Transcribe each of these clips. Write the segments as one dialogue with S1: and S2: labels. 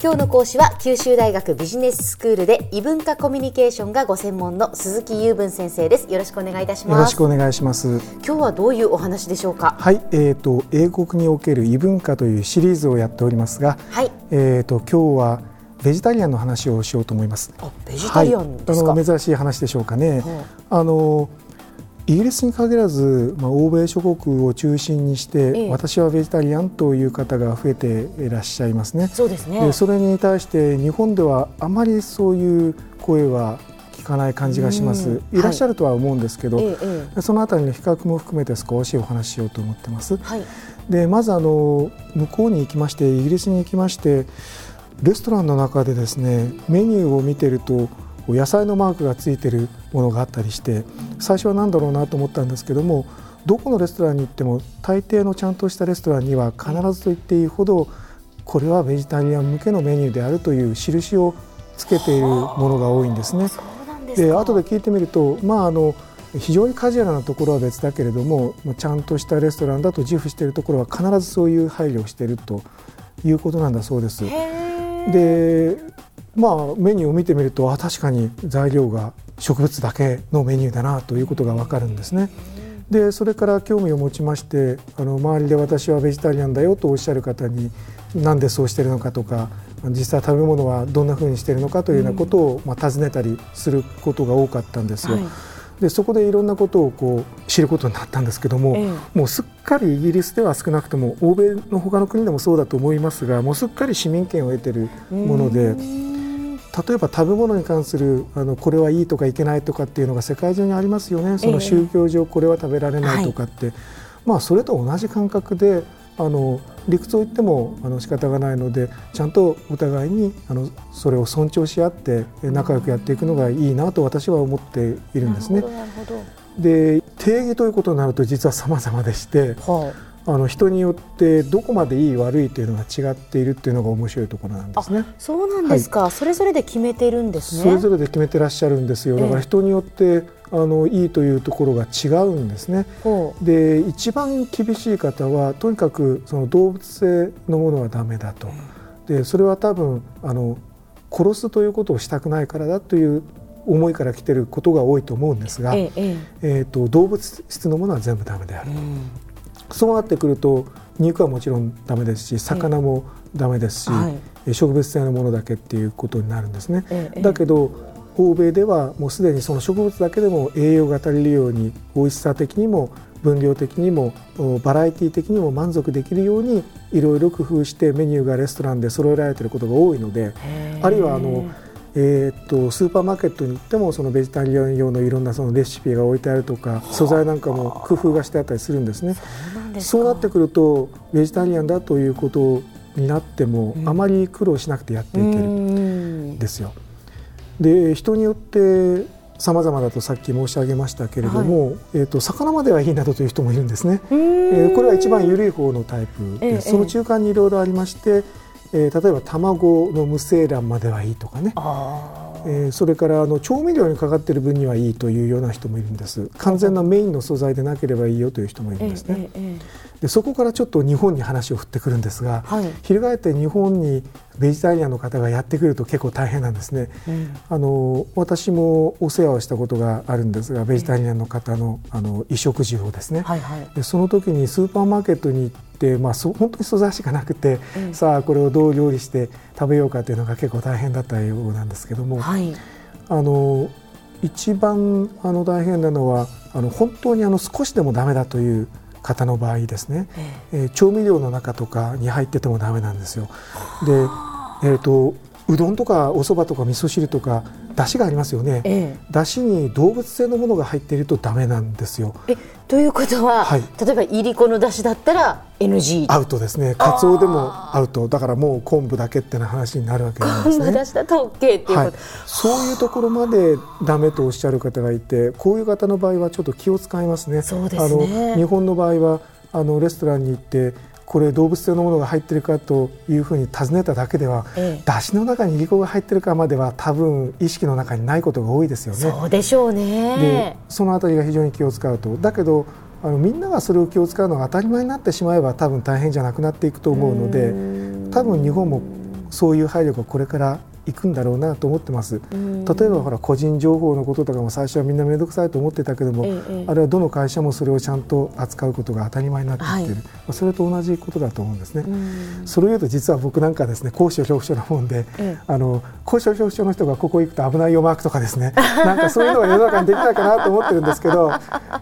S1: 今日の講師は九州大学ビジネススクールで異文化コミュニケーションがご専門の鈴木雄文先生です。よろしくお願いいたします。
S2: よろしくお願いします。
S1: 今日はどういうお話でしょうか？
S2: はいえーと英国における異文化というシリーズをやっておりますが
S1: はい。
S2: えーと今日はベジタリアンの話をしようと思います。
S1: あベジタリアンですか、
S2: はい、あの珍しい話でしょうかね、
S1: は
S2: あのイギリスに限らず、まあ、欧米諸国を中心にして、
S1: ええ
S2: 私はベジタリアンという方が増えていらっしゃいますね。
S1: そうですね
S2: でそれに対して日本ではあまりそういう声は聞かない感じがします。
S1: うん
S2: いらっしゃるとは思うんですけど、
S1: えええ
S2: そのあたりの比較も含めて少しお話ししようと思ってます。
S1: えはい
S2: でまずあの向こうに行きましてイギリスに行きましてレストランの中でですねメニューを見てると野菜のマークがついてるものがあったりして最初は何だろうなと思ったんですけどもどこのレストランに行っても大抵のちゃんとしたレストランには必ずと言っていいほどこれはベジタリアン向けのメニューであるという印をつけているものが多いんですね。
S1: で
S2: 後で聞いてみると、まあ、あの非常にカジュアルなところは別だけれどもまあちゃんとしたレストランだと自負しているところは必ずそういう配慮をしているということなんだそうです。でまあメニューを見てみるとあ確かに材料が植物だけのメニューだなということがわかるんですね。でそれから興味を持ちましてあの周りで私はベジタリアンだよとおっしゃる方になんでそうしてるのかとか実際食べ物はどんなふうにしてるのかというようなことを、まあ、尋ねたりすることが多かったんですよ。
S1: はい
S2: でそこでいろんなことをこう知ることになったんですけども、
S1: ええ
S2: もうすっかりイギリスでは少なくとも欧米の他の国でもそうだと思いますがもうすっかり市民権を得てるもので
S1: うん
S2: 例えば食べ物に関するあのこれはいいとかいけないとかっていうのが世界中にありますよね。そ
S1: ええ。
S2: の宗教上これは食べられないとかって、まあそれと同じ感覚であの理屈を言ってもあの仕方がないのでちゃんとお互いにあのそれを尊重し合ってえ仲良くやっていくのがいいなと私は思っているんですね。
S1: なるほどなる
S2: で定義ということになると実は様々でして
S1: はい
S2: あの人によってどこまでいい悪いというのが違っているっていうのが面白いところなんですね。
S1: そうなんですか、それぞれで決めてるんですね。
S2: それぞれで決めてらっしゃるんですよ。だか
S1: ええ
S2: ら人によってあのいいというところが違うんですね。で一番厳しい方はとにかくその動物性のものはダメだと。でそれは多分あの殺すということをしたくないからだという思いから来てることが多いと思うんですが、
S1: えええ
S2: え。ー、と動物質のものは全部ダメである
S1: えうん
S2: そうなってくると肉はもちろんダメですし魚もダメですし、
S1: はい。
S2: え植物性のものだけっていうことになるんですね。
S1: ええ。
S2: だけど欧米ではもうすでにその植物だけでも栄養が足りるように美味しさ的にも分量的にもおバラエティ的にも満足できるようにいろいろ工夫してメニューがレストランで揃えられていることが多いのであるいはあの、えーっとスーパーマーケットに行ってもそのベジタリアン用のいろんなそのレシピが置いてあるとか素材なんかも工夫がしてあったりするんですね。
S1: そうな
S2: ってくるとベジタリアンだということになっても、
S1: うん
S2: あまり苦労しなくてやっていける
S1: うん
S2: んですよ。で人によって様々だとさっき申し上げましたけれども、えー、と魚まではいいなどという人もいるんですね。えーこれは一番緩い方のタイプ
S1: ええ
S2: です。その中間にいろいろありまして、えー例えば卵の無精卵まではいいとかね。えーそれからあの調味料にかかっている分にはいいというような人もいるんです。完全なメインの素材でなければいいよという人もいるんですね、
S1: ええええ
S2: でそこからちょっと日本に話を振ってくるんですが、
S1: はい。
S2: 翻って日本にベジタリアンの方がやってくると結構大変なんですね。
S1: うん。
S2: あの私もお世話をしたことがあるんですがベジタリアンの方のあの衣食住をですね、
S1: はいはい。
S2: でその時にスーパーマーケットに行って、まあ、そ 本当に素材しかなくて、
S1: ええ
S2: さあこれをどう料理して食べようかというのが結構大変だったようなんですけども、
S1: はい。
S2: あの一番あの大変なのはあの本当にあの少しでもダメだという方の場合ですね、
S1: え
S2: え。ー調味料の中とかに入っててもダメなんですよ。で、えー、とうどんとかお蕎麦とか味噌汁とか出汁がありますよね。
S1: え
S2: 出汁に動物性のものが入っているとダメなんですよ。
S1: ええということは、
S2: はい
S1: 例えばいりこの出汁だったら NG
S2: アウトですね。カツオでもアウト。だからもう昆布だけってな話になるわけなんですね。
S1: 昆布出汁だと OK っていうこと、
S2: はい、そういうところまでダメとおっしゃる方がいてこういう方の場合はちょっと気を使いますね。
S1: そうですね
S2: あの日本の場合はあのレストランに行ってこれ動物性のものが入ってるかというふうに尋ねただけでは、
S1: ええ。
S2: 出汁の中にいりこが入ってるかまでは多分意識の中にないことが多いですよね。
S1: そうでしょう
S2: で
S1: ね
S2: そのあたりが非常に気を使うと。だけどあのみんながそれを気を使うのが当たり前になってしまえば多分大変じゃなくなっていくと思うので多分日本もそういう配慮がこれからいくんだろうなと思ってます。例えばほら個人情報のこととかも最初はみんな面倒くさいと思ってたけども、ええ、あれはどの会社もそれをちゃんと扱うことが当たり前になってきている、はい、それと同じことだと思うんですね。それを言うと実は僕なんかですね高所恐怖症なもんで、え、あの高所恐怖症の人がここ行くと危ないよマークとかですね。なんかそういうのが世の中にできないかなと思ってるんですけど、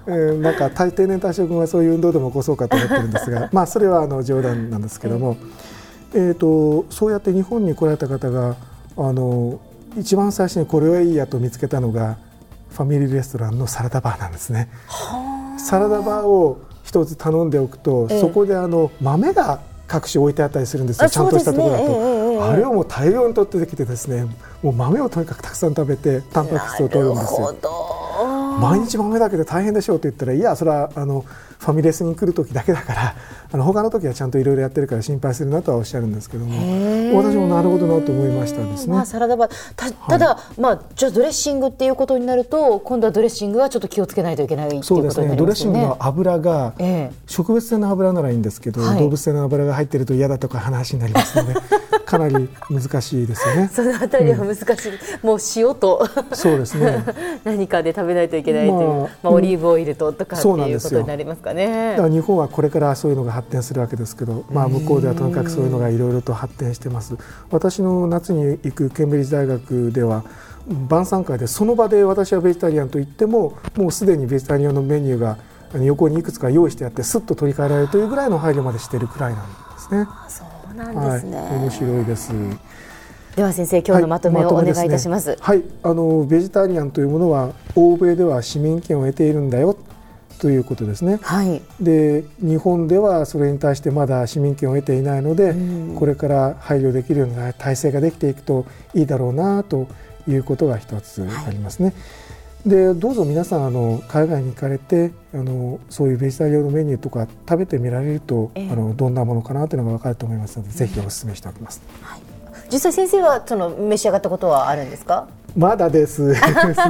S2: え ー、なんか定年退職はそういう運動でも起こそうかと思ってるんですが まあそれはあの冗談なんですけども。えーとそうやって日本に来られた方があの一番最初にこれはいいやと見つけたのがファミリーレストランのサラダバーなんですね。サラダバーを一つ頼んでおくと、ええ、そこであの豆が各種置いてあったりするんですよ。ちゃんとしたところだと、ねえ、あれをもう大量に取ってきてですねもう豆をとにかくたくさん食べてタンパク質を取るんですよ。毎日豆だけで大変でしょうって言ったらいやそれはあのファミレスに来る時だけだから あの他の時はちゃんといろいろやってるから心配するなとはおっしゃるんですけども私もなるほどなと思いましたですね。
S1: まあ、サラダバたただ、はい、まあ、じゃドレッシングっていうことになると今度はドレッシングはちょっと気をつけないといけない
S2: そうですね、ね、ドレッシングの油が、えー、植物性の油ならいいんですけど、はい、動物性の油が入ってると嫌だとか話になりますので かなり難しいですよね。
S1: そのあたりは難しい、うん、もう塩と。
S2: そうですね。
S1: 何かで食べないといけないという、まあ、まあ、オリーブオイルととかっていうことになりますかね。
S2: だから日本はこれからそういうのが発展するわけですけど、まあ、向こうではとにかくそういうのがいろいろと発展してます。私の夏に行くケンブリッジ大学では晩餐会でその場で私はベジタリアンと言ってももうすでにベジタリアンのメニューが横にいくつか用意してあってすっと取り替えられるというぐらいの配慮までしているくらいなんですね。
S1: そうなんですね、はい、
S2: 面白いです。
S1: では先生今日のまとめをお願いいたします。
S2: はい、あのベジタリアンというものは欧米では市民権を得ているんだよということですね。はい、で日本ではそれに対してまだ市民権を得ていないので、これから配慮できるような体制ができていくといいだろうなということが一つありますね。はい、でどうぞ皆さんあの海外に行かれてあのそういうベジタリアンのメニューとか食べてみられると、えー、あのどんなものかなというのが分かると思いますので、ぜひお勧めしておきます。はい
S1: 実際先生はその召し上がったことはあるんですか？
S2: まだです。す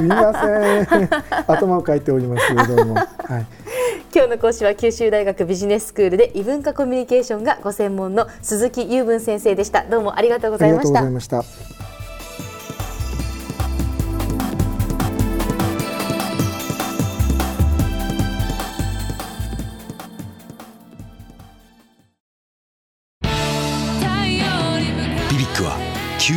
S2: みません。頭をかいております。どうも、はい、
S1: 今日の講師は九州大学ビジネススクールで異文化コミュニケーションがご専門の鈴木雄文先生でした。どうもありがとうございま
S2: した